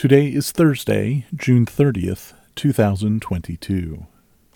Today is Thursday, June 30th, 2022.